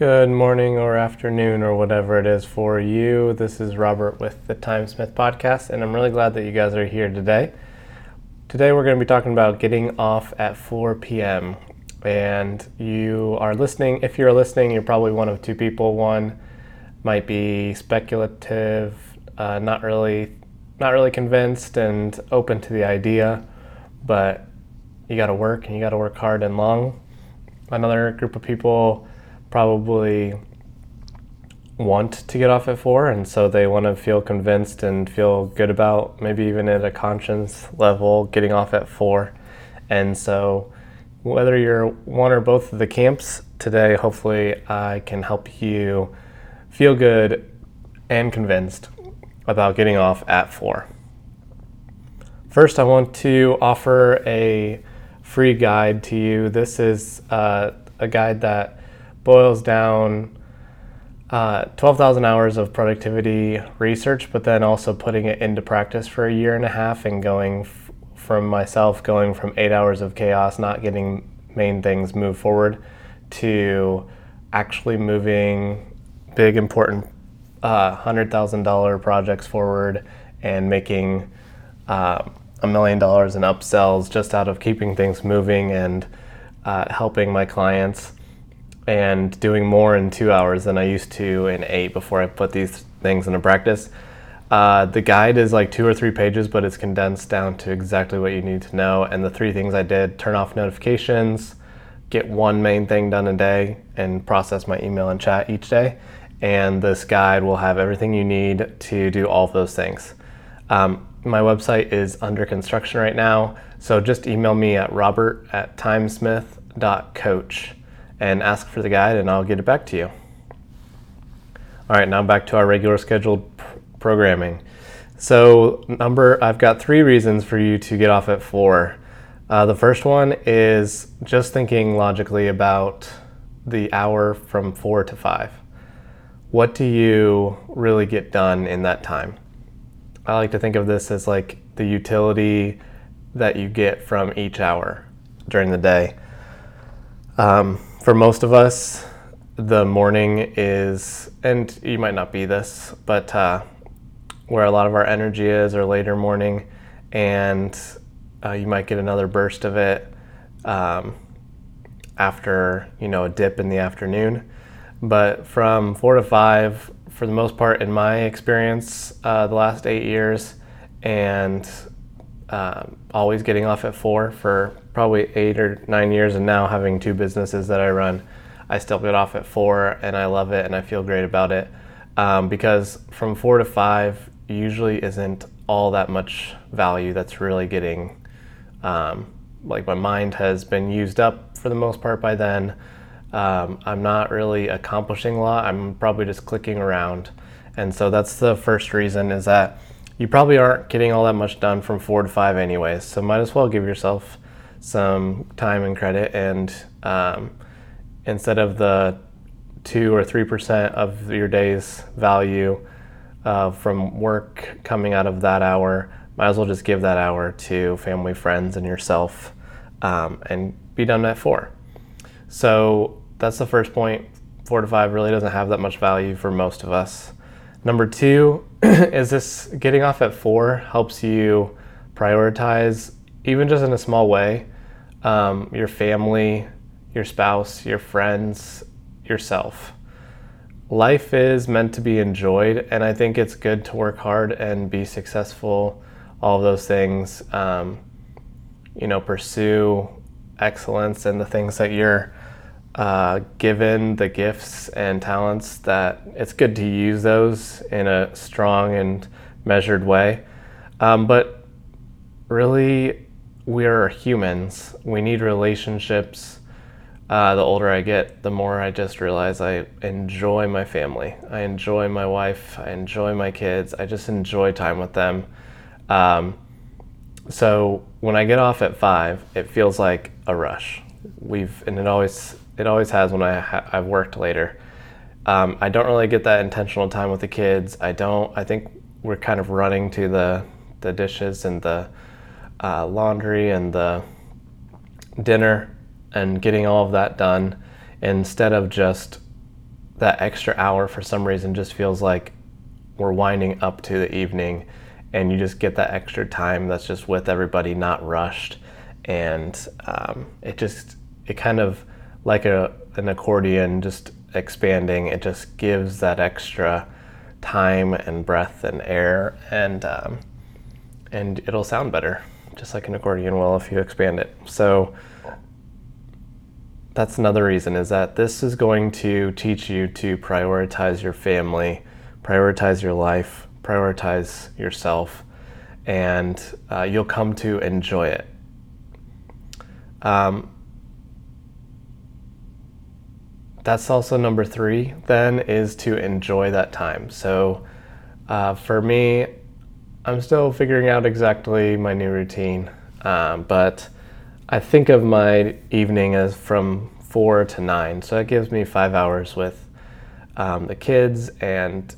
Good morning or afternoon or whatever it is for you. This is Robert with the Timesmith podcast, and I'm really glad that you guys are here today. Today, we're going to be talking about getting off at 4 p.m. And you are listening. If you're listening, you're probably one of two people. One might be speculative, uh, not really, not really convinced, and open to the idea, but you got to work and you got to work hard and long. Another group of people probably want to get off at four, and so they want to feel convinced and feel good about maybe even at a conscience level getting off at four. And so, whether you're one or both of the camps today, hopefully I can help you feel good and convinced about getting off at four. First, I want to offer a free guide to you. This is uh, a guide that boils down uh, 12,000 hours of productivity research, but then also putting it into practice for a year and a half and going f- from myself, going from eight hours of chaos, not getting main things move forward, to actually moving big, important uh, $100,000 projects forward and making uh, a million dollars in upsells just out of keeping things moving and uh, helping my clients and doing more in two hours than I used to in eight before I put these things into practice. Uh, the guide is like two or three pages, but it's condensed down to exactly what you need to know. And the three things I did turn off notifications, get one main thing done a day, and process my email and chat each day. And this guide will have everything you need to do all of those things. Um, my website is under construction right now, so just email me at robert at timesmith.coach and ask for the guide, and I'll get it back to you. All right, now back to our regular scheduled pr- programming. So, number, I've got three reasons for you to get off at four. Uh, the first one is just thinking logically about the hour from four to five. What do you really get done in that time? I like to think of this as like the utility that you get from each hour during the day. Um, for most of us, the morning is, and you might not be this, but uh, where a lot of our energy is, or later morning, and uh, you might get another burst of it um, after you know a dip in the afternoon. But from four to five, for the most part, in my experience, uh, the last eight years, and um, always getting off at four for probably eight or nine years, and now having two businesses that I run, I still get off at four, and I love it, and I feel great about it. Um, because from four to five usually isn't all that much value that's really getting. Um, like my mind has been used up for the most part by then. Um, I'm not really accomplishing a lot. I'm probably just clicking around, and so that's the first reason is that you probably aren't getting all that much done from four to five anyways. So might as well give yourself some time and credit and um, instead of the two or three percent of your day's value uh, from work coming out of that hour, might as well just give that hour to family, friends, and yourself, um, and be done at four. So that's the first point. Four to five really doesn't have that much value for most of us. Number two is this getting off at four helps you prioritize, even just in a small way, um, your family, your spouse, your friends, yourself. Life is meant to be enjoyed, and I think it's good to work hard and be successful, all of those things. Um, you know, pursue excellence and the things that you're uh, given, the gifts and talents, that it's good to use those in a strong and measured way. Um, but really, we're humans. We need relationships. Uh, the older I get, the more I just realize I enjoy my family. I enjoy my wife. I enjoy my kids. I just enjoy time with them. Um, so when I get off at five, it feels like a rush. We've and it always it always has when I ha- I've worked later. Um, I don't really get that intentional time with the kids. I don't. I think we're kind of running to the the dishes and the uh, laundry and the dinner and getting all of that done instead of just that extra hour for some reason just feels like we're winding up to the evening and you just get that extra time that's just with everybody not rushed and um, it just it kind of like a an accordion just expanding it just gives that extra time and breath and air and um, and it'll sound better just like an accordion will if you expand it so that's another reason is that this is going to teach you to prioritize your family, prioritize your life, prioritize yourself, and uh, you'll come to enjoy it. Um, that's also number three, then, is to enjoy that time. So uh, for me, I'm still figuring out exactly my new routine, um, but I think of my evening as from four to nine, so that gives me five hours with um, the kids and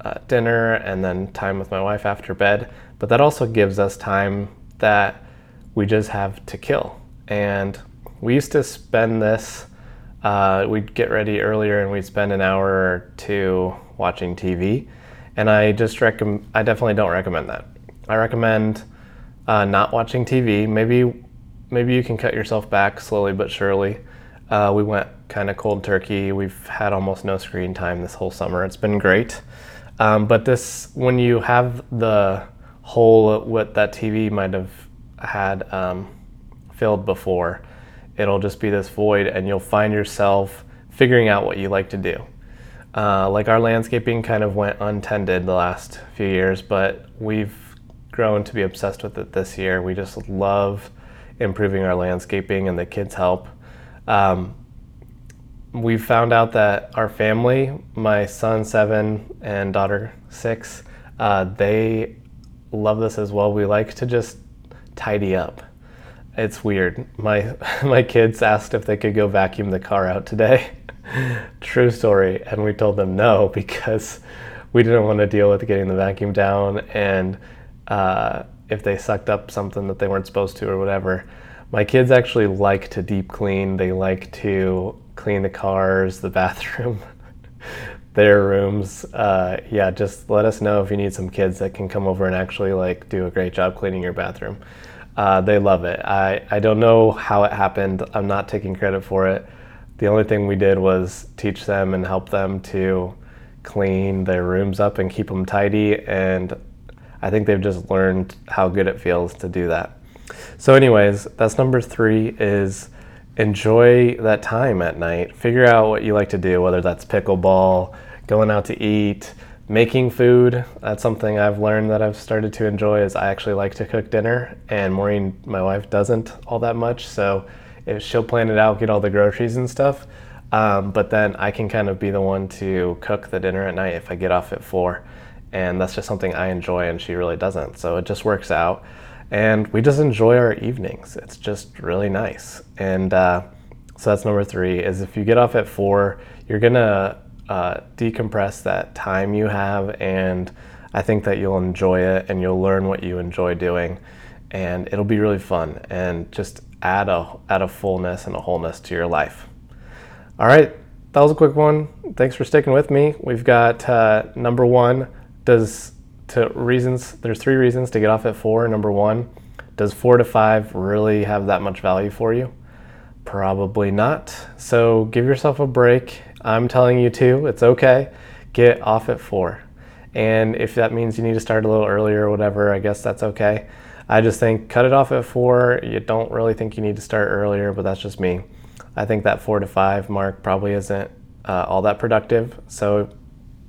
uh, dinner, and then time with my wife after bed. But that also gives us time that we just have to kill. And we used to spend this. Uh, we'd get ready earlier, and we'd spend an hour or two watching TV. And I just recommend. I definitely don't recommend that. I recommend uh, not watching TV. Maybe maybe you can cut yourself back slowly but surely. Uh, we went kind of cold turkey. We've had almost no screen time this whole summer. It's been great. Um, but this, when you have the hole what that TV might have had um, filled before, it'll just be this void, and you'll find yourself figuring out what you like to do. Uh, like our landscaping kind of went untended the last few years, but we've grown to be obsessed with it this year. We just love improving our landscaping, and the kids help. Um, we found out that our family, my son seven and daughter six, uh, they love this as well. We like to just tidy up. It's weird. My my kids asked if they could go vacuum the car out today. True story, and we told them no because we didn't want to deal with getting the vacuum down and uh, if they sucked up something that they weren't supposed to or whatever. My kids actually like to deep clean. They like to clean the cars, the bathroom, their rooms. Uh, yeah, just let us know if you need some kids that can come over and actually like do a great job cleaning your bathroom. Uh, they love it. I, I don't know how it happened. I'm not taking credit for it. The only thing we did was teach them and help them to clean their rooms up and keep them tidy. And I think they've just learned how good it feels to do that. So, anyways, that's number three is enjoy that time at night. Figure out what you like to do, whether that's pickleball, going out to eat, making food. That's something I've learned that I've started to enjoy is I actually like to cook dinner and Maureen, my wife, doesn't all that much. So if she'll plan it out, get all the groceries and stuff. Um, but then I can kind of be the one to cook the dinner at night if I get off at four and that's just something I enjoy and she really doesn't. So it just works out. And we just enjoy our evenings. It's just really nice. And uh, so that's number three is if you get off at four, you're gonna uh, decompress that time you have and I think that you'll enjoy it and you'll learn what you enjoy doing and it'll be really fun and just add a add a fullness and a wholeness to your life. All right, that was a quick one. Thanks for sticking with me. We've got uh, number one, does to reasons there's three reasons to get off at four number one does four to five really have that much value for you probably not so give yourself a break i'm telling you to it's okay. Get off at four. And if that means you need to start a little earlier or whatever i guess that's okay. I just think cut it off at four. You don't really think you need to start earlier but that's just me. I think that four to five mark probably isn't uh, all that productive. So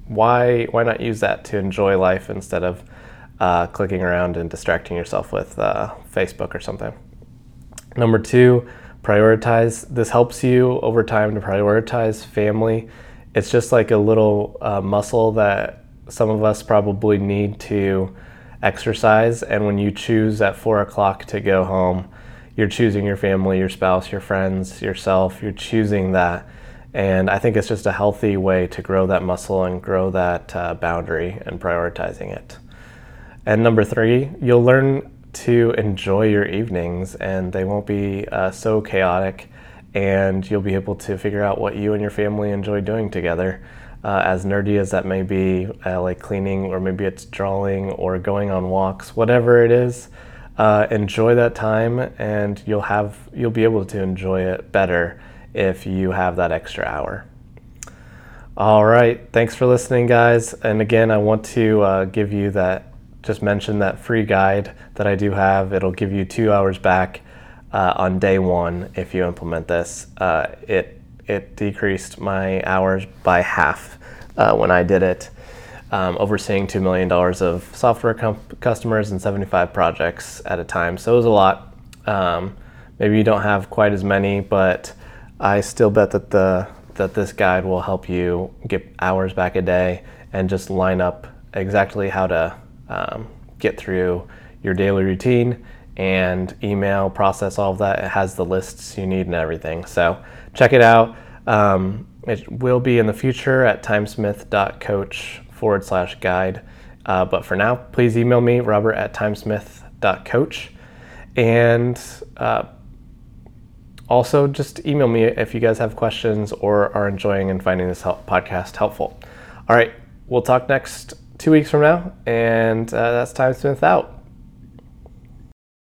why why not use that to enjoy life instead of uh, clicking around and distracting yourself with uh, Facebook or something? Number two, prioritize. This helps you over time to prioritize family. It's just like a little uh, muscle that some of us probably need to exercise. And when you choose at four o'clock to go home, you're choosing your family, your spouse, your friends, yourself. You're choosing that and I think it's just a healthy way to grow that muscle and grow that uh, boundary and prioritizing it. And number three, you'll learn to enjoy your evenings and they won't be uh, so chaotic and you'll be able to figure out what you and your family enjoy doing together. Uh, as nerdy as that may be, uh, like cleaning, or maybe it's drawing or going on walks, whatever it is, uh, enjoy that time, and you'll have you'll be able to enjoy it better if you have that extra hour. All right, thanks for listening, guys. And again, I want to uh, give you that just mention that free guide that I do have. It'll give you two hours back uh, on day one if you implement this. Uh, it it decreased my hours by half uh, when I did it, um, overseeing $2 million of software customers and 75 projects at a time. So it was a lot. Um, maybe you don't have quite as many, but I still bet that the that this guide will help you get hours back a day and just line up exactly how to um, get through your daily routine and email, process all of that. It has the lists you need and everything. So check it out. Um, it will be in the future at timesmith.coach forward slash guide. Uh, but for now, please email me, robert at timesmith.coach. And uh, also, just email me if you guys have questions or are enjoying and finding this help- podcast helpful. All right, we'll talk next two weeks from now. And uh, that's Timesmith out.